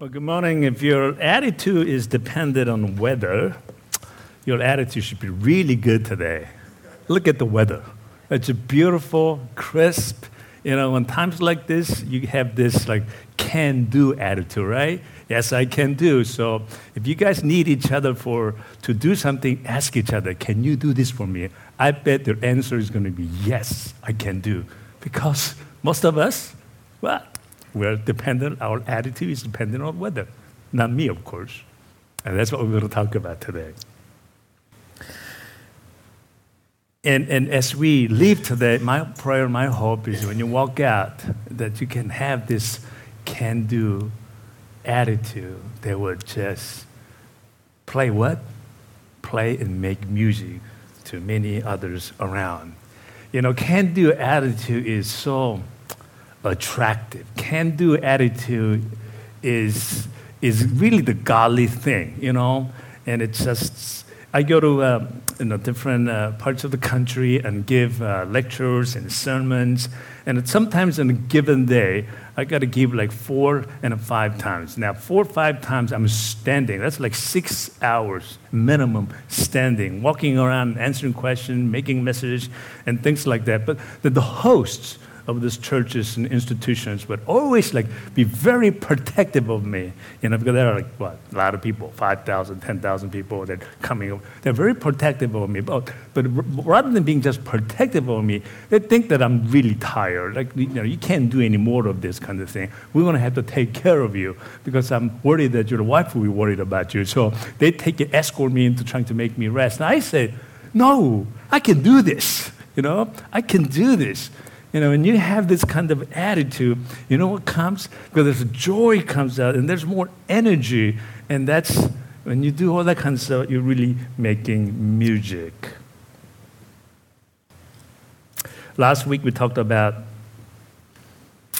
Well, good morning. If your attitude is dependent on weather, your attitude should be really good today. Look at the weather. It's a beautiful, crisp. You know, in times like this, you have this like can do attitude, right? Yes, I can do. So if you guys need each other for to do something, ask each other, can you do this for me? I bet their answer is going to be yes, I can do. Because most of us, well, we're dependent, our attitude is dependent on weather. Not me, of course. And that's what we're going to talk about today. And, and as we leave today, my prayer, my hope is when you walk out, that you can have this can do attitude that would just play what? Play and make music to many others around. You know, can do attitude is so attractive. Can do attitude is, is really the godly thing, you know? And it's just, I go to uh, you know, different uh, parts of the country and give uh, lectures and sermons. And sometimes on a given day, I got to give like four and five times. Now, four or five times I'm standing. That's like six hours minimum standing, walking around, answering questions, making messages, and things like that. But the, the hosts, of these churches and institutions would always like be very protective of me. You know, because there are like what a lot of people, 5,000, 10,000 people that coming. They're very protective of me. But but rather than being just protective of me, they think that I'm really tired. Like you know, you can't do any more of this kind of thing. We're gonna have to take care of you because I'm worried that your wife will be worried about you. So they take it, escort me into trying to make me rest. And I say, no, I can do this. You know, I can do this. You know, when you have this kind of attitude, you know what comes? Because there's joy comes out and there's more energy. And that's when you do all that kind of stuff, you're really making music. Last week we talked about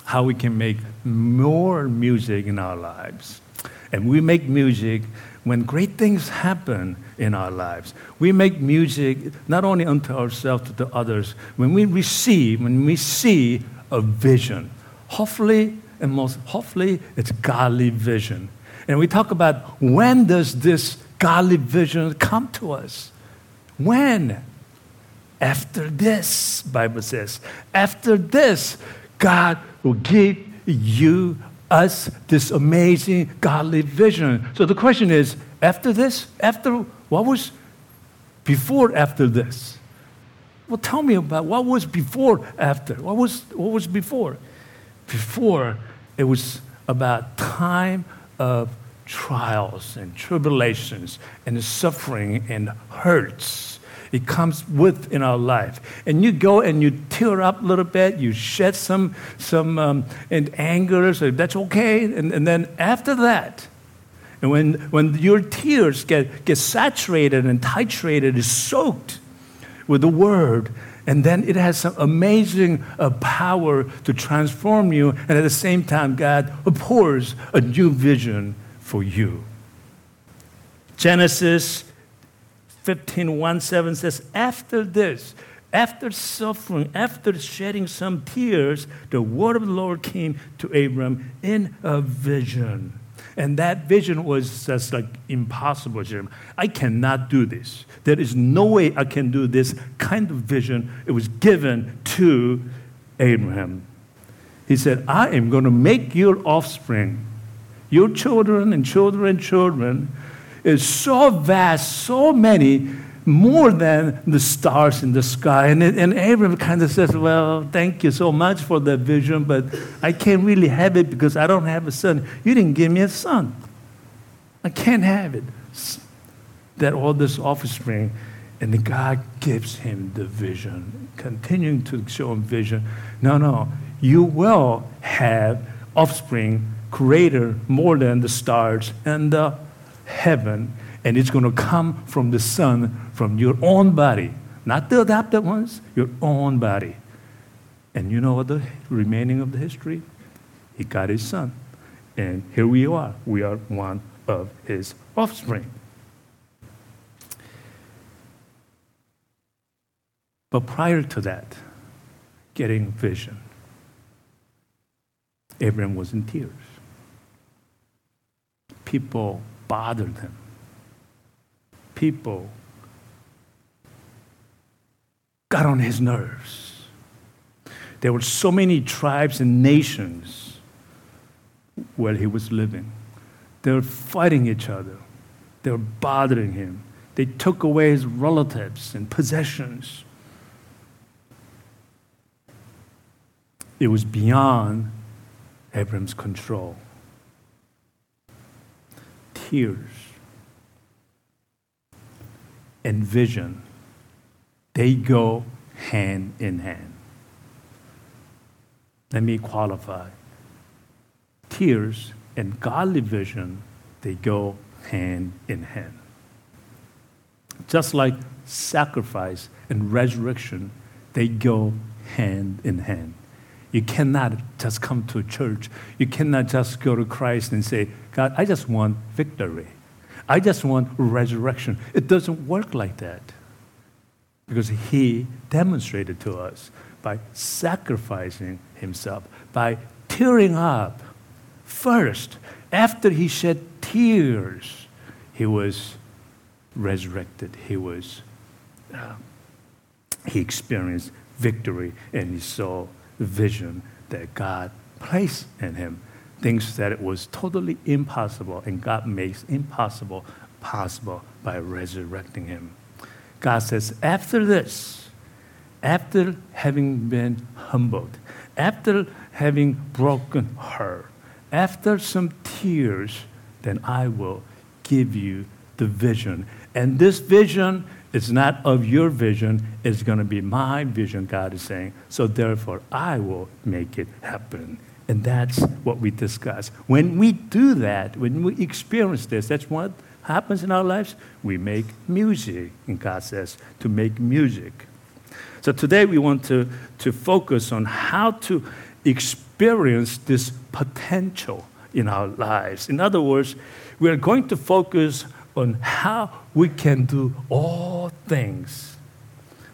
how we can make more music in our lives. And we make music when great things happen in our lives. We make music not only unto ourselves, but to others. When we receive, when we see a vision, hopefully, and most hopefully, it's godly vision. And we talk about when does this godly vision come to us? When? After this, Bible says. After this, God will give you us this amazing godly vision. So the question is after this, after what was before after this? Well, tell me about what was before after. What was, what was before? Before, it was about time of trials and tribulations and suffering and hurts it comes with in our life. And you go and you tear up a little bit, you shed some, some um, and anger, so that's okay. And, and then after that, and when, when your tears get, get saturated and titrated, is soaked with the word, and then it has some amazing uh, power to transform you. And at the same time, God pours a new vision for you. Genesis 15 1 7 says, After this, after suffering, after shedding some tears, the word of the Lord came to Abram in a vision. And that vision was just like impossible, Jeremiah. I cannot do this. There is no way I can do this kind of vision. It was given to Abraham. He said, I am going to make your offspring, your children and children and children, is so vast, so many, more than the stars in the sky. And, and Abram kind of says, Well, thank you so much for that vision, but I can't really have it because I don't have a son. You didn't give me a son. I can't have it. That all this offspring, and God gives him the vision, continuing to show him vision. No, no, you will have offspring greater, more than the stars and the heaven, and it's going to come from the Son, from your own body, not the adopted ones, your own body. And you know what the remaining of the history? He got his son. And here we are. We are one of his offspring. But prior to that, getting vision, Abraham was in tears. people bothered him. People got on his nerves. There were so many tribes and nations where he was living. They were fighting each other. They were bothering him. They took away his relatives and possessions. It was beyond Abram's control. Tears and vision, they go hand in hand. Let me qualify. Tears and godly vision, they go hand in hand. Just like sacrifice and resurrection, they go hand in hand. You cannot just come to church. You cannot just go to Christ and say, God, I just want victory. I just want resurrection. It doesn't work like that. Because He demonstrated to us by sacrificing Himself, by tearing up first. After He shed tears, He was resurrected. He was, uh, He experienced victory and He saw vision that God placed in him. Things that it was totally impossible, and God makes impossible possible by resurrecting him. God says, after this, after having been humbled, after having broken her, after some tears, then I will give you the vision. And this vision it's not of your vision, it's going to be my vision, God is saying. So therefore, I will make it happen. And that's what we discuss. When we do that, when we experience this, that's what happens in our lives. We make music, and God says to make music. So today we want to, to focus on how to experience this potential in our lives. In other words, we are going to focus on how we can do all things.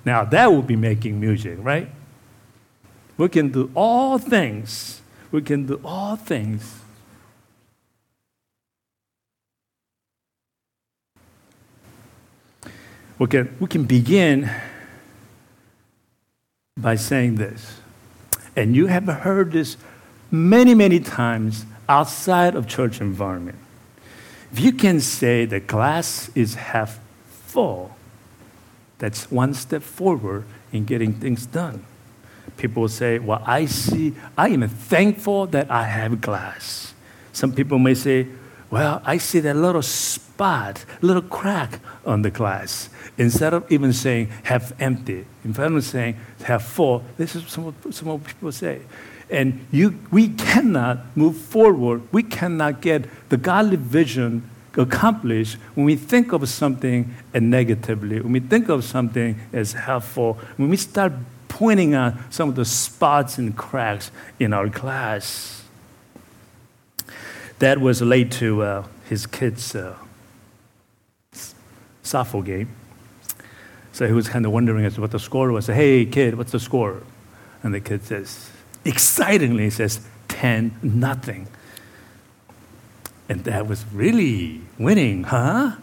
Now, that would be making music, right? We can do all things. We can do all things. We can, we can begin by saying this. And you have heard this many, many times outside of church environment. If you can say the glass is half full, that's one step forward in getting things done. People say, Well, I see, I am thankful that I have glass. Some people may say, Well, I see that little spot, little crack on the glass. Instead of even saying half empty, instead of saying half full, this is some, some people say. And you, we cannot move forward. We cannot get the godly vision accomplished when we think of something negatively, when we think of something as helpful, when we start pointing out some of the spots and cracks in our class. That was late to uh, his kid's uh, softball game. So he was kind of wondering as what the score was. Hey, kid, what's the score? And the kid says, excitingly says, 10 nothing. And that was really winning, huh?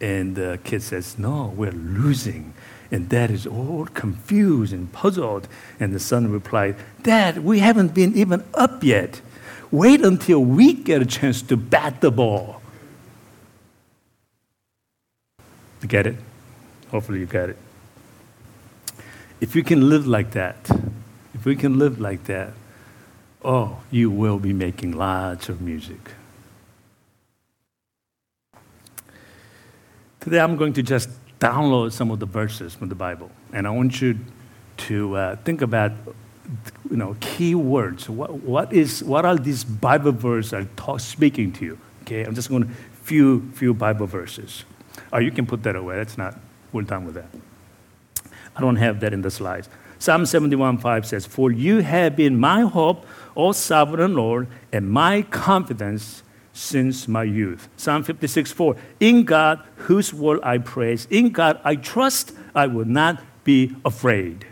And the kid says, No, we're losing. And dad is all confused and puzzled. And the son replied, Dad, we haven't been even up yet. Wait until we get a chance to bat the ball. You get it? Hopefully, you get it. If you can live like that, if we can live like that, oh, you will be making lots of music. Today I'm going to just download some of the verses from the Bible, and I want you to uh, think about you know key words. What, what is what are these Bible verses are talk, speaking to you? Okay, I'm just going to few few Bible verses. Or you can put that away. That's not. We're done with that. I don't have that in the slides. Psalm 71 5 says, For you have been my hope, O sovereign Lord, and my confidence since my youth. Psalm 56 4 In God, whose word I praise, in God I trust, I will not be afraid.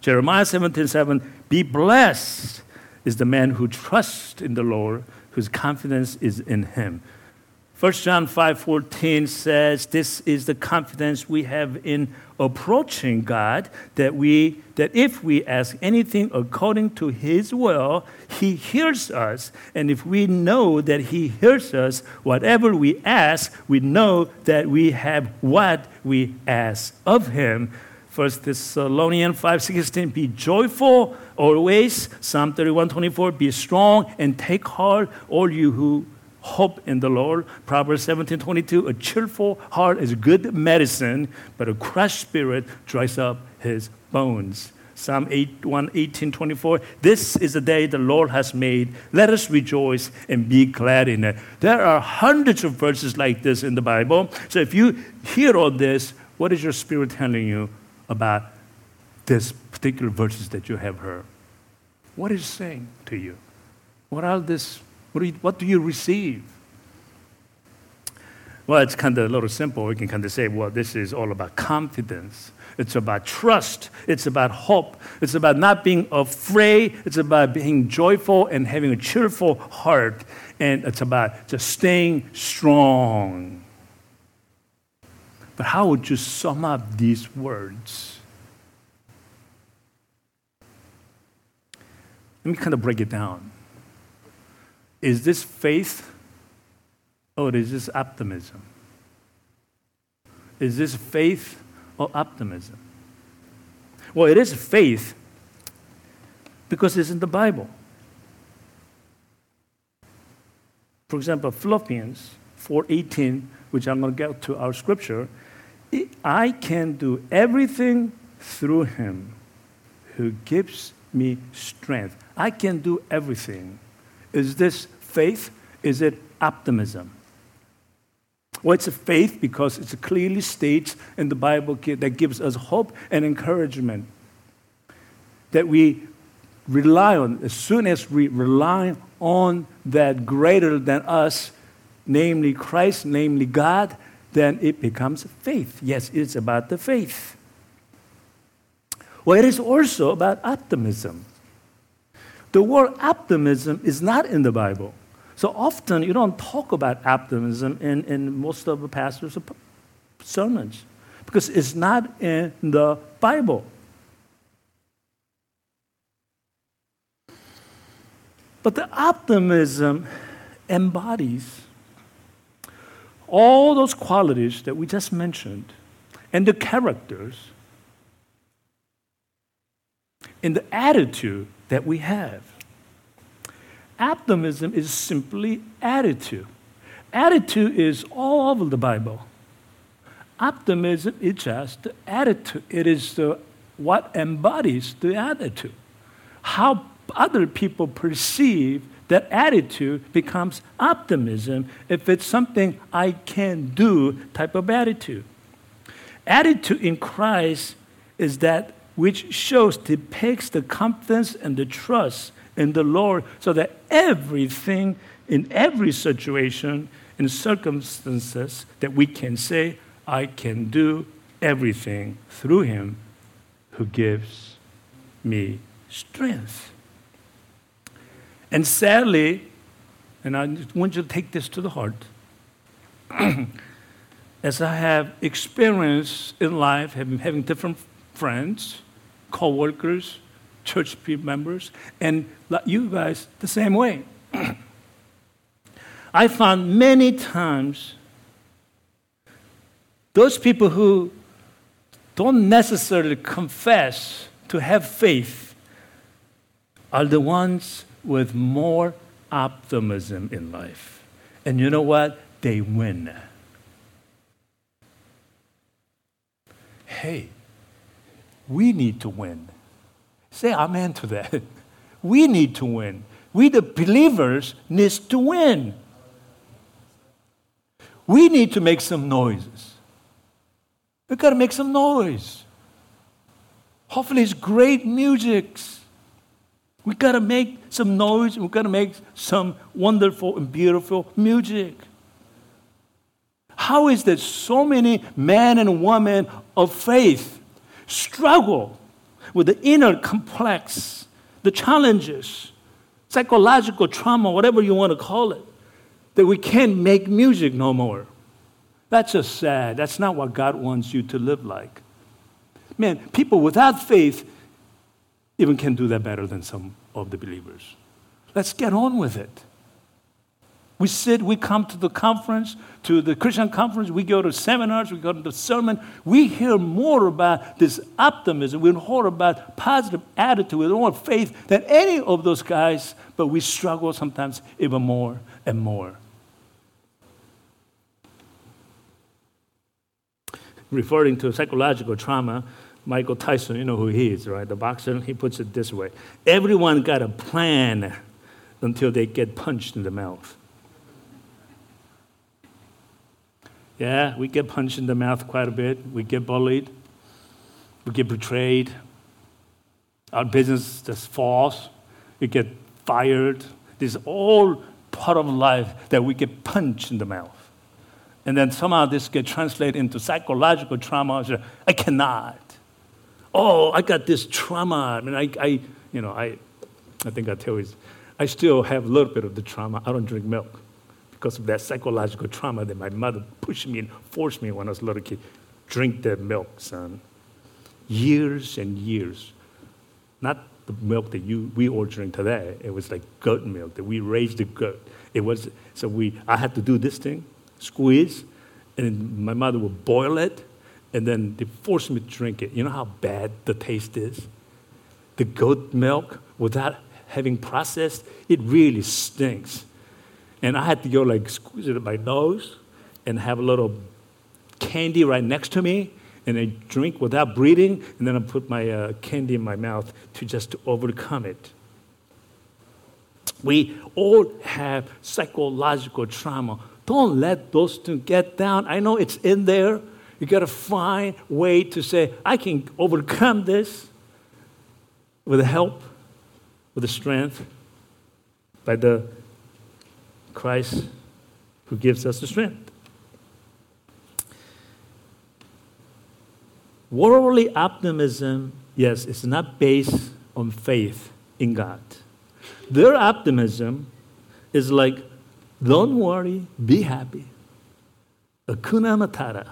Jeremiah 17 7 Be blessed is the man who trusts in the Lord, whose confidence is in him. 1 John 5:14 says, "This is the confidence we have in approaching God that we that if we ask anything according to his will, he hears us. And if we know that he hears us, whatever we ask, we know that we have what we ask of him." 1 Thessalonians 5:16 be joyful always Psalm 31:24 be strong and take heart all you who hope in the Lord. Proverbs 17 22, a cheerful heart is good medicine, but a crushed spirit dries up his bones. Psalm 8, 1, 18, 24. This is the day the Lord has made. Let us rejoice and be glad in it. There are hundreds of verses like this in the Bible. So if you hear all this, what is your spirit telling you about this particular verses that you have heard? What is saying to you? What are these what do you, what do you receive? Well, it's kind of a little simple. We can kind of say, well, this is all about confidence. It's about trust. It's about hope. It's about not being afraid. It's about being joyful and having a cheerful heart. And it's about just staying strong. But how would you sum up these words? Let me kind of break it down. Is this faith or is this optimism? Is this faith or optimism? Well, it is faith because it's in the Bible. For example, Philippians 4:18, which I'm going to get to our scripture, I can do everything through him who gives me strength. I can do everything is this faith? Is it optimism? Well, it's a faith because it clearly states in the Bible that gives us hope and encouragement that we rely on. As soon as we rely on that greater than us, namely Christ, namely God, then it becomes faith. Yes, it's about the faith. Well, it is also about optimism. The word optimism is not in the Bible. So often you don't talk about optimism in, in most of the pastors' sermons because it's not in the Bible. But the optimism embodies all those qualities that we just mentioned and the characters and the attitude that we have. Optimism is simply attitude. Attitude is all over the Bible. Optimism is just the attitude. It is the, what embodies the attitude. How other people perceive that attitude becomes optimism if it's something I can do type of attitude. Attitude in Christ is that which shows, depicts the confidence and the trust in the Lord so that everything in every situation and circumstances that we can say, I can do everything through him who gives me strength. And sadly, and I want you to take this to the heart, as I have experienced in life, having, having different friends, co-workers, church members, and you guys the same way. I found many times those people who don't necessarily confess to have faith are the ones with more optimism in life. And you know what? They win. Hey, we need to win. Say amen to that. We need to win. We, the believers, need to win. We need to make some noises. We've got to make some noise. Hopefully, it's great music. We've got to make some noise. We've got to make some wonderful and beautiful music. How is that so many men and women of faith struggle with the inner complex, the challenges, psychological trauma, whatever you want to call it, that we can't make music no more. That's just sad. That's not what God wants you to live like. Man, people without faith even can do that better than some of the believers. Let's get on with it. We sit, we come to the conference, to the Christian conference, we go to seminars, we go to the sermon. We hear more about this optimism, we hear about positive attitude, with more faith than any of those guys, but we struggle sometimes even more and more. Referring to psychological trauma, Michael Tyson, you know who he is, right? The boxer, he puts it this way Everyone got a plan until they get punched in the mouth. Yeah, we get punched in the mouth quite a bit. We get bullied. We get betrayed. Our business just falls. We get fired. This is all part of life that we get punched in the mouth. And then somehow this gets translated into psychological trauma. I cannot. Oh, I got this trauma. I mean, I, I you know, I, I think I tell you, I still have a little bit of the trauma. I don't drink milk because of that psychological trauma that my mother pushed me and forced me when I was a little kid. Drink that milk, son. Years and years. Not the milk that you we all drink today. It was like goat milk that we raised the goat. It was so we I had to do this thing, squeeze, and my mother would boil it, and then they forced me to drink it. You know how bad the taste is? The goat milk without having processed, it really stinks. And I had to go like squeeze it in my nose and have a little candy right next to me and I drink without breathing, and then I put my uh, candy in my mouth to just to overcome it. We all have psychological trauma. Don't let those things get down. I know it's in there. You got to find way to say, I can overcome this with the help, with the strength, by the Christ who gives us the strength. Worldly optimism, yes, it's not based on faith in God. Their optimism is like, don't worry, be happy. Hakuna Matata.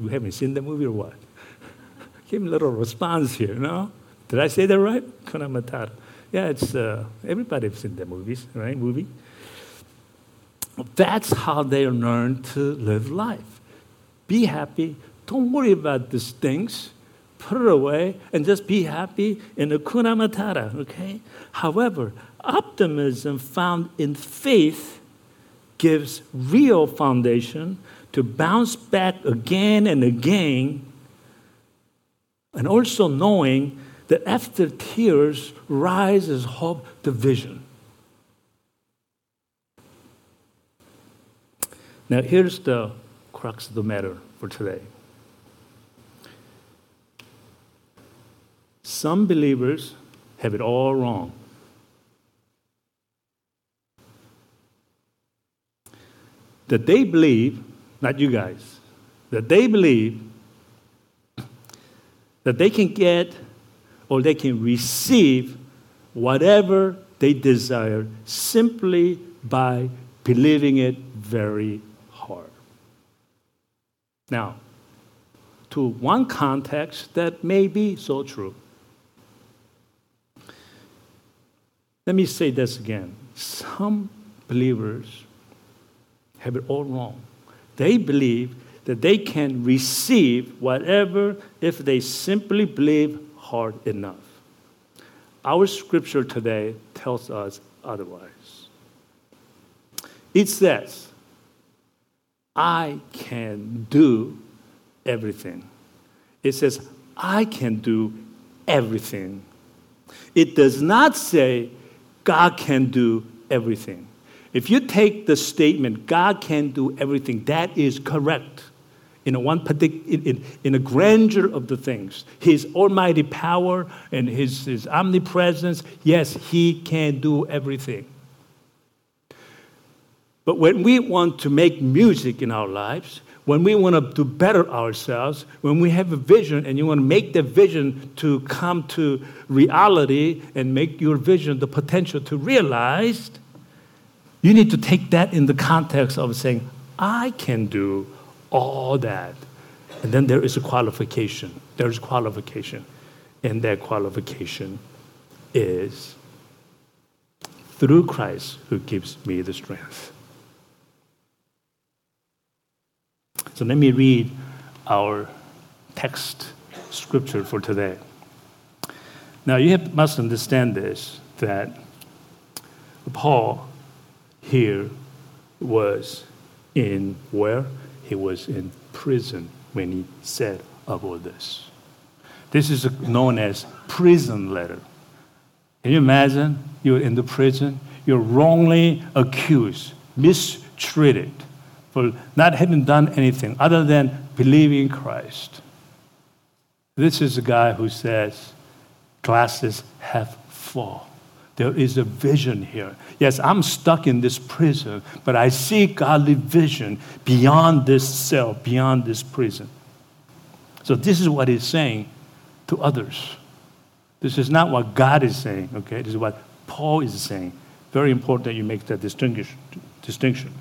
We haven't seen the movie or what? Give me a little response here, no? Did I say that right? Hakuna Matata. Yeah, it's uh, everybody's seen the movies, right? Movie. That's how they learn to live life. Be happy. Don't worry about these things. Put it away and just be happy in the kuna matata, okay? However, optimism found in faith gives real foundation to bounce back again and again, and also knowing that after tears rises hope to vision. Now, here's the crux of the matter for today. Some believers have it all wrong. That they believe, not you guys, that they believe that they can get or they can receive whatever they desire simply by believing it very hard. Now, to one context, that may be so true. Let me say this again. Some believers have it all wrong. They believe that they can receive whatever if they simply believe hard enough. Our scripture today tells us otherwise. It says, I can do everything. It says, I can do everything. It does not say, God can do everything. If you take the statement, God can do everything, that is correct in a one particular, in, in, in, a grandeur of the things. His almighty power and his, his omnipresence, yes, he can do everything. But when we want to make music in our lives, when we want to do better ourselves, when we have a vision and you want to make the vision to come to reality and make your vision the potential to realize, You need to take that in the context of saying, I can do all that. And then there is a qualification. There is qualification. And that qualification is through Christ who gives me the strength. So let me read our text scripture for today. Now, you have, must understand this that Paul here was in where? He was in prison when he said about this. This is known as prison letter. Can you imagine? You're in the prison, you're wrongly accused, mistreated for not having done anything other than believing Christ. This is a guy who says, glasses have fall. There is a vision here. Yes, I'm stuck in this prison, but I see godly vision beyond this cell, beyond this prison. So, this is what he's saying to others. This is not what God is saying, okay? This is what Paul is saying. Very important that you make that distinction.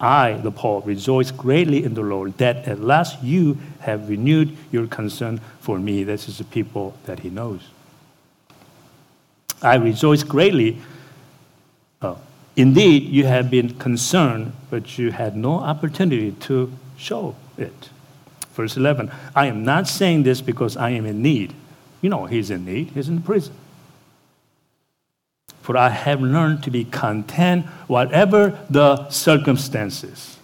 I, the Paul, rejoice greatly in the Lord that at last you have renewed your concern for me. This is the people that he knows. I rejoice greatly. Oh, indeed, you have been concerned, but you had no opportunity to show it. Verse 11 I am not saying this because I am in need. You know, he's in need, he's in prison. For I have learned to be content, whatever the circumstances.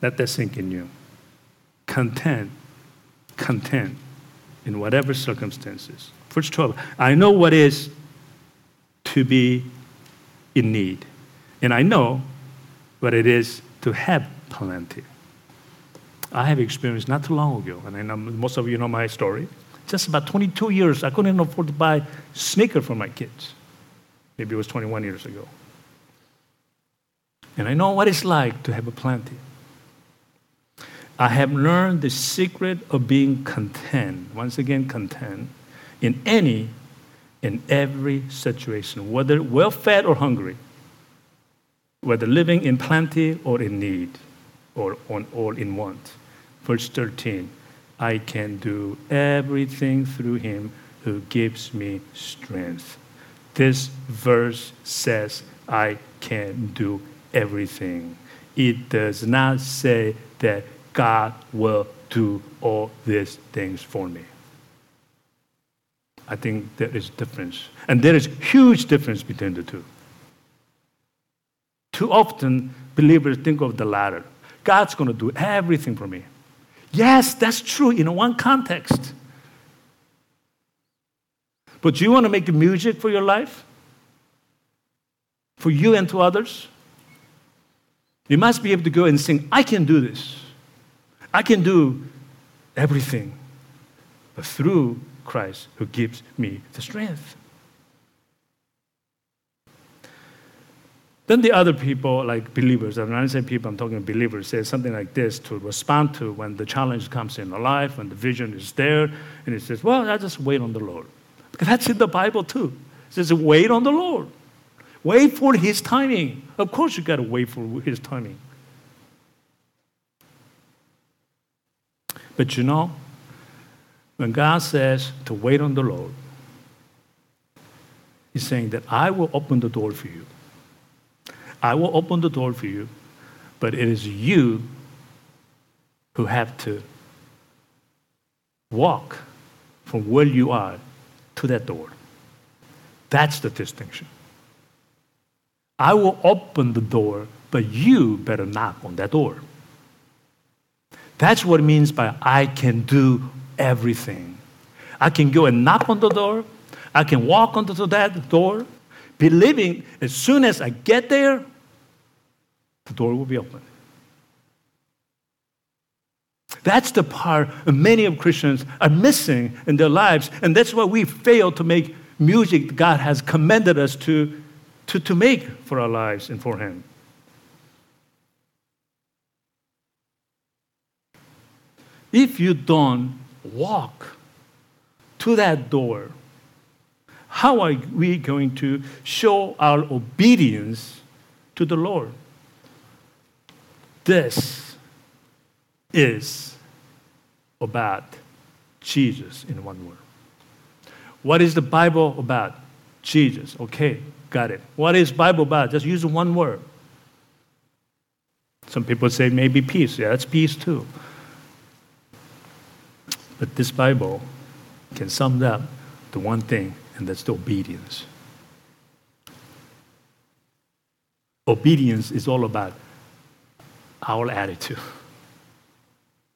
Let that sink in you. Content, content in whatever circumstances. Verse 12 I know what is to be in need, and I know what it is to have plenty. I have experienced not too long ago, and I know most of you know my story. Just about 22 years, I couldn't afford to buy sneaker for my kids. Maybe it was 21 years ago. And I know what it's like to have a plenty. I have learned the secret of being content, once again, content, in any in every situation, whether well fed or hungry, whether living in plenty or in need, or, on, or in want. Verse 13 I can do everything through him who gives me strength. This verse says, I can do everything. It does not say that God will do all these things for me. I think there is difference. And there is huge difference between the two. Too often, believers think of the latter. God's going to do everything for me. Yes, that's true in one context. But do you want to make music for your life? For you and to others? You must be able to go and sing, I can do this. I can do everything. But through Christ who gives me the strength. Then the other people, like believers, and when I say people, I'm talking believers, say something like this to respond to when the challenge comes in their life, when the vision is there, and it says, Well, I just wait on the Lord. Because that's in the Bible too. It says, Wait on the Lord. Wait for His timing. Of course, you got to wait for His timing. But you know, when God says to wait on the Lord, He's saying that I will open the door for you. I will open the door for you, but it is you who have to walk from where you are to that door. That's the distinction. I will open the door, but you better knock on that door. That's what it means by I can do everything. I can go and knock on the door. I can walk onto that door, believing as soon as I get there, the door will be open. That's the part many of Christians are missing in their lives, and that's why we fail to make music God has commanded us to, to, to make for our lives and for Him. If you don't walk to that door, How are we going to show our obedience to the Lord? This is about Jesus in one word. What is the Bible about? Jesus. Okay, got it. What is Bible about? Just use one word. Some people say maybe peace. Yeah, that's peace too. But this Bible can sum up the one thing, and that's the obedience. Obedience is all about our attitude.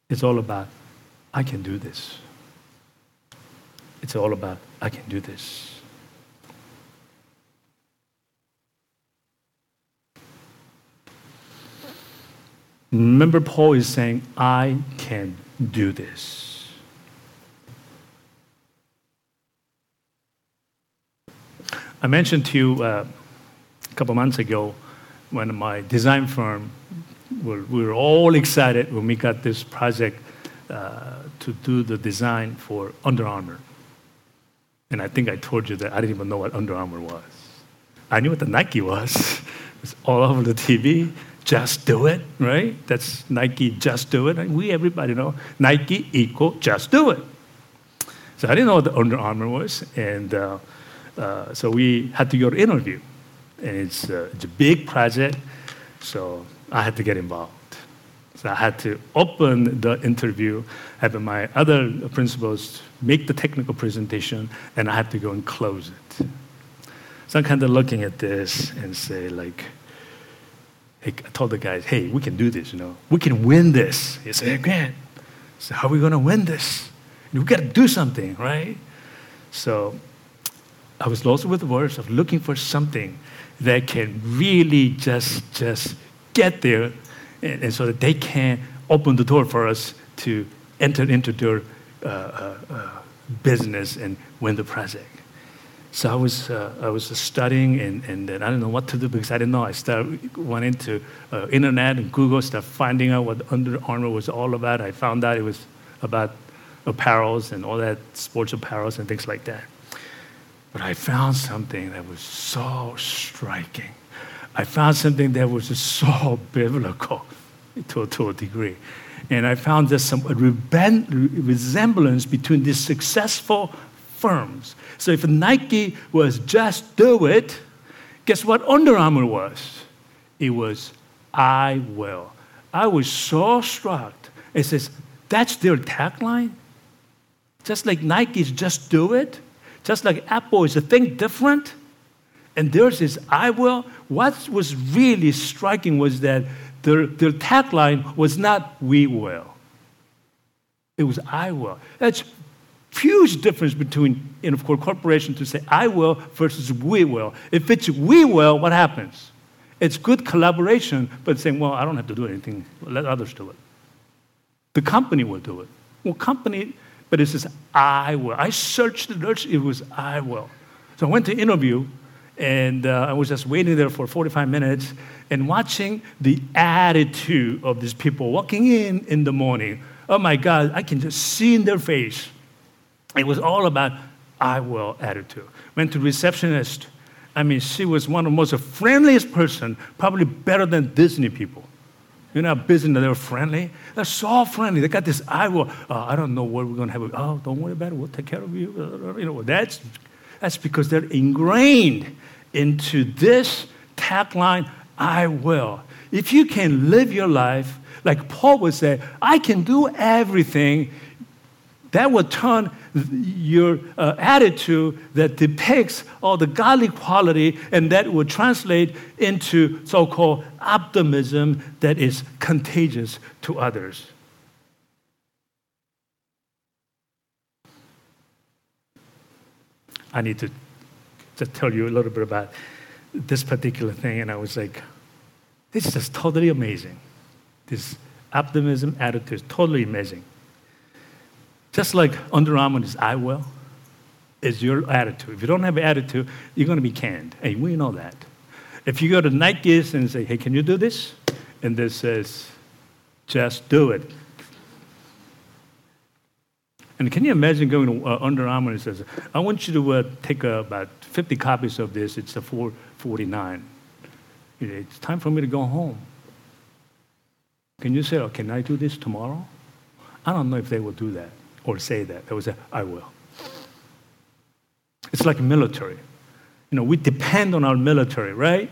It's all about, I can do this. It's all about, I can do this. Remember, Paul is saying, I can do this. I mentioned to you uh, a couple months ago when my design firm, were, we were all excited when we got this project uh, to do the design for Under Armour. And I think I told you that I didn't even know what Under Armour was. I knew what the Nike was. It was all over the TV just do it, right? That's Nike, just do it. And we, everybody know Nike equal just do it. So I didn't know what the Under Armour was. And uh, uh, so we had to go to interview. And it's, uh, it's a big project, so I had to get involved. So I had to open the interview, have my other principals make the technical presentation, and I had to go and close it. So I'm kind of looking at this and say, like, hey, I told the guys, hey, we can do this, you know. We can win this. He said, again. So how are we going to win this? We got to do something, right? So I was lost with words of looking for something that can really just, just get there and, and so that they can open the door for us to enter into their uh, uh, uh, business and win the project. So I was, uh, I was studying and, and then I didn't know what to do because I didn't know. I started, went into uh, internet and Google, started finding out what Under Armour was all about. I found out it was about apparels and all that, sports apparels and things like that. But I found something that was so striking. I found something that was so biblical to, to a degree. And I found there's some resemblance between these successful firms. So if Nike was just do it, guess what Under Armour was? It was I will. I was so struck. It says, that's their tagline. Just like Nike's just do it, just like Apple is a Think Different, and theirs is I will. What was really striking was that their, their tagline was not we will. It was I will. That's huge difference between, in of course, corporation to say I will versus we will. If it's we will, what happens? It's good collaboration, but saying, well, I don't have to do anything. Let others do it. The company will do it. Well, company, but it says I will. I searched the search, it was I will. So I went to interview, and uh, I was just waiting there for 45 minutes and watching the attitude of these people walking in in the morning. Oh my God, I can just see in their face it was all about I will attitude. Went to receptionist. I mean, she was one of the most friendliest person, probably better than Disney people. You know, business, they're friendly. They're so friendly. They got this I will, uh, I don't know what we're going to have. Oh, don't worry about it. We'll take care of you. You know, that's, that's because they're ingrained into this tagline, I will. If you can live your life, like Paul would say, I can do everything, that will turn your uh, attitude that depicts all the godly quality, and that will translate into so called optimism that is contagious to others. I need to just tell you a little bit about this particular thing, and I was like, this is just totally amazing. This optimism attitude is totally amazing. Just like Under Armour is I will, is your attitude. If you don't have attitude, you're going to be canned. Hey, we know that. If you go to Nike's and say, hey, can you do this? And this says, just do it. And can you imagine going to uh, Under Armour and says, I want you to uh, take uh, about 50 copies of this. It's a 449. It's time for me to go home. Can you say, oh, can I do this tomorrow? I don't know if they will do that say that. They will say, I will. It's like military. You know, we depend on our military, right?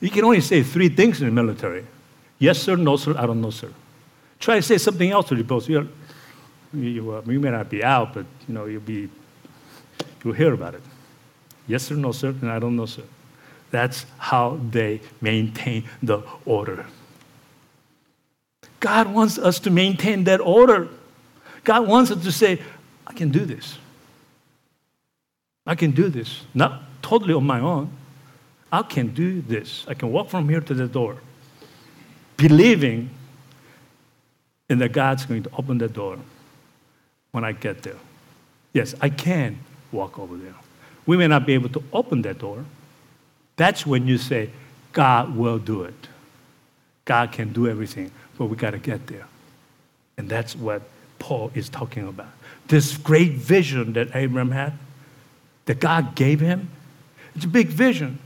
You can only say three things in the military. Yes, sir, no, sir, I don't know, sir. Try to say something else to the boss. You, you, uh, you may not be out, but you know, you'll be, you'll hear about it. Yes, sir, no, sir, and I don't know, sir. That's how they maintain the order. God wants us to maintain that order. God wants us to say, I can do this. I can do this. Not totally on my own. I can do this. I can walk from here to the door, believing in that God's going to open the door when I get there. Yes, I can walk over there. We may not be able to open that door. That's when you say, God will do it. God can do everything, but we got to get there. And that's what Paul is talking about. This great vision that Abraham had, that God gave him, it's a big vision.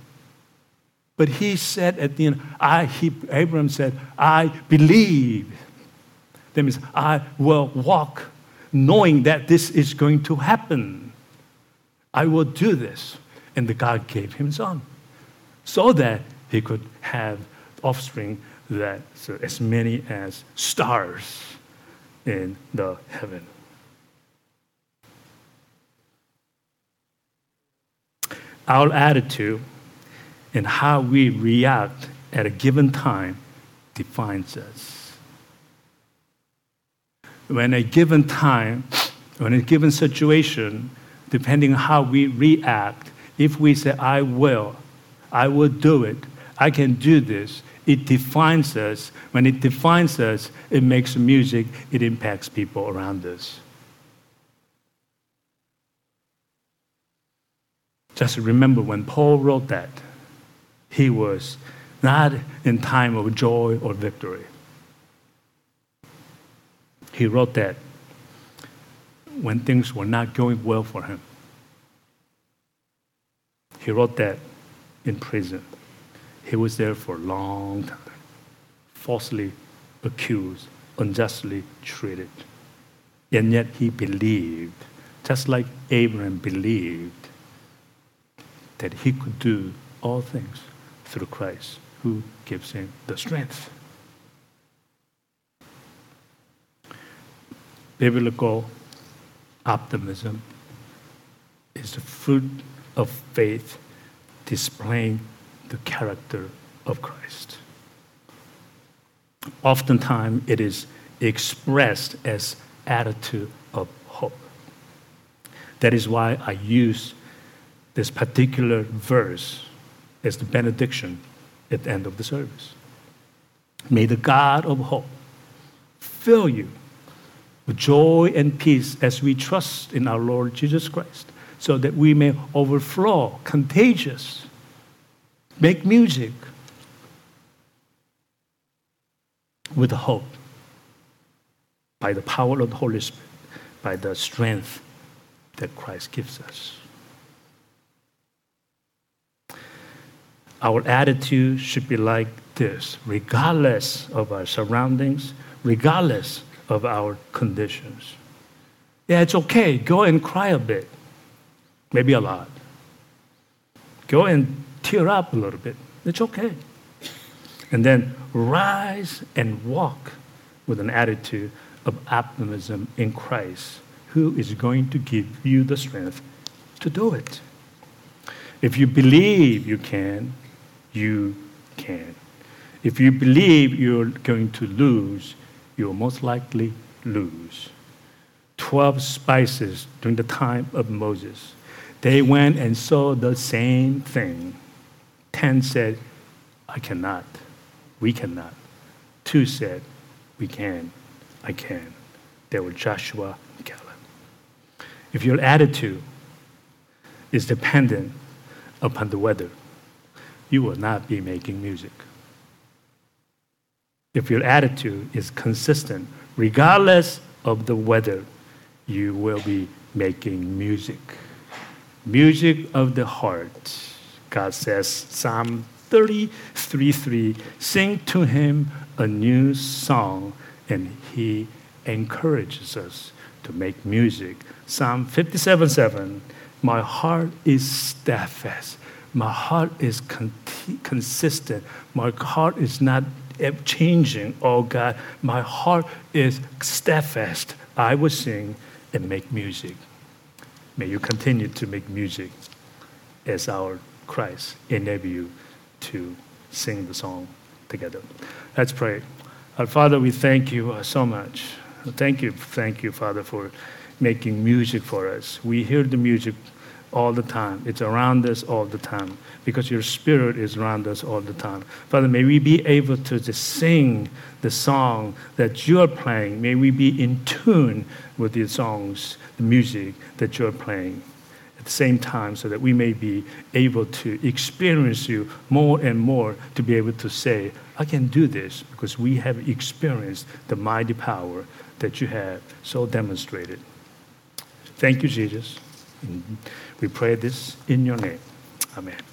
But he said at the end, I, he, Abraham said, I believe. That means I will walk knowing that this is going to happen. I will do this. And the God gave him son so that he could have offspring that so as many as stars in the heaven. Our attitude and how we react at a given time defines us. When a given time, when a given situation, depending on how we react, if we say, I will, I will do it, I can do this, it defines us. When it defines us, it makes music, it impacts people around us. Just remember when Paul wrote that, he was not in time of joy or victory. He wrote that when things were not going well for him. He wrote that in prison. He was there for a long time, falsely accused, unjustly treated. And yet he believed, just like Abraham believed, that he could do all things through Christ who gives him the strength. Biblical optimism is the fruit of faith displaying the character of Christ. Oftentimes, it is expressed as attitude of hope. That is why I use this particular verse as the benediction at the end of the service. May the God of hope fill you with joy and peace as we trust in our Lord Jesus Christ, so that we may overflow, contagious make music with hope by the power of the Holy Spirit, by the strength that Christ gives us. Our attitude should be like this, regardless of our surroundings, regardless of our conditions. Yeah, it's okay. Go and cry a bit, maybe a lot. Go and tear up a little bit. It's okay. And then rise and walk with an attitude of optimism in Christ, who is going to give you the strength to do it. If you believe you can, you can. If you believe you're going to lose, you'll most likely lose. Twelve spices during the time of Moses. They went and saw the same thing. 10 said, I cannot. We cannot. 2 said, We can. I can. There were Joshua and Caleb. If your attitude is dependent upon the weather, you will not be making music. If your attitude is consistent, regardless of the weather, you will be making music. Music of the heart. God says, Psalm 33 3, sing to him a new song, and he encourages us to make music. Psalm 57 7, my heart is steadfast. My heart is con- consistent. My heart is not changing. Oh God, my heart is steadfast. I will sing and make music. May you continue to make music as our Christ enable you to sing the song together. Let's pray. Our Father, we thank you uh, so much. Thank you, thank you, Father, for making music for us. We hear the music all the time. It's around us all the time because your spirit is around us all the time. Father, may we be able to just sing the song that you're playing. May we be in tune with the songs, the music that you're playing at the same time so that we may be able to experience you more and more to be able to say, I can do this because we have experienced the mighty power that you have so demonstrated. Thank you, Jesus. We pray this in your name. Amen.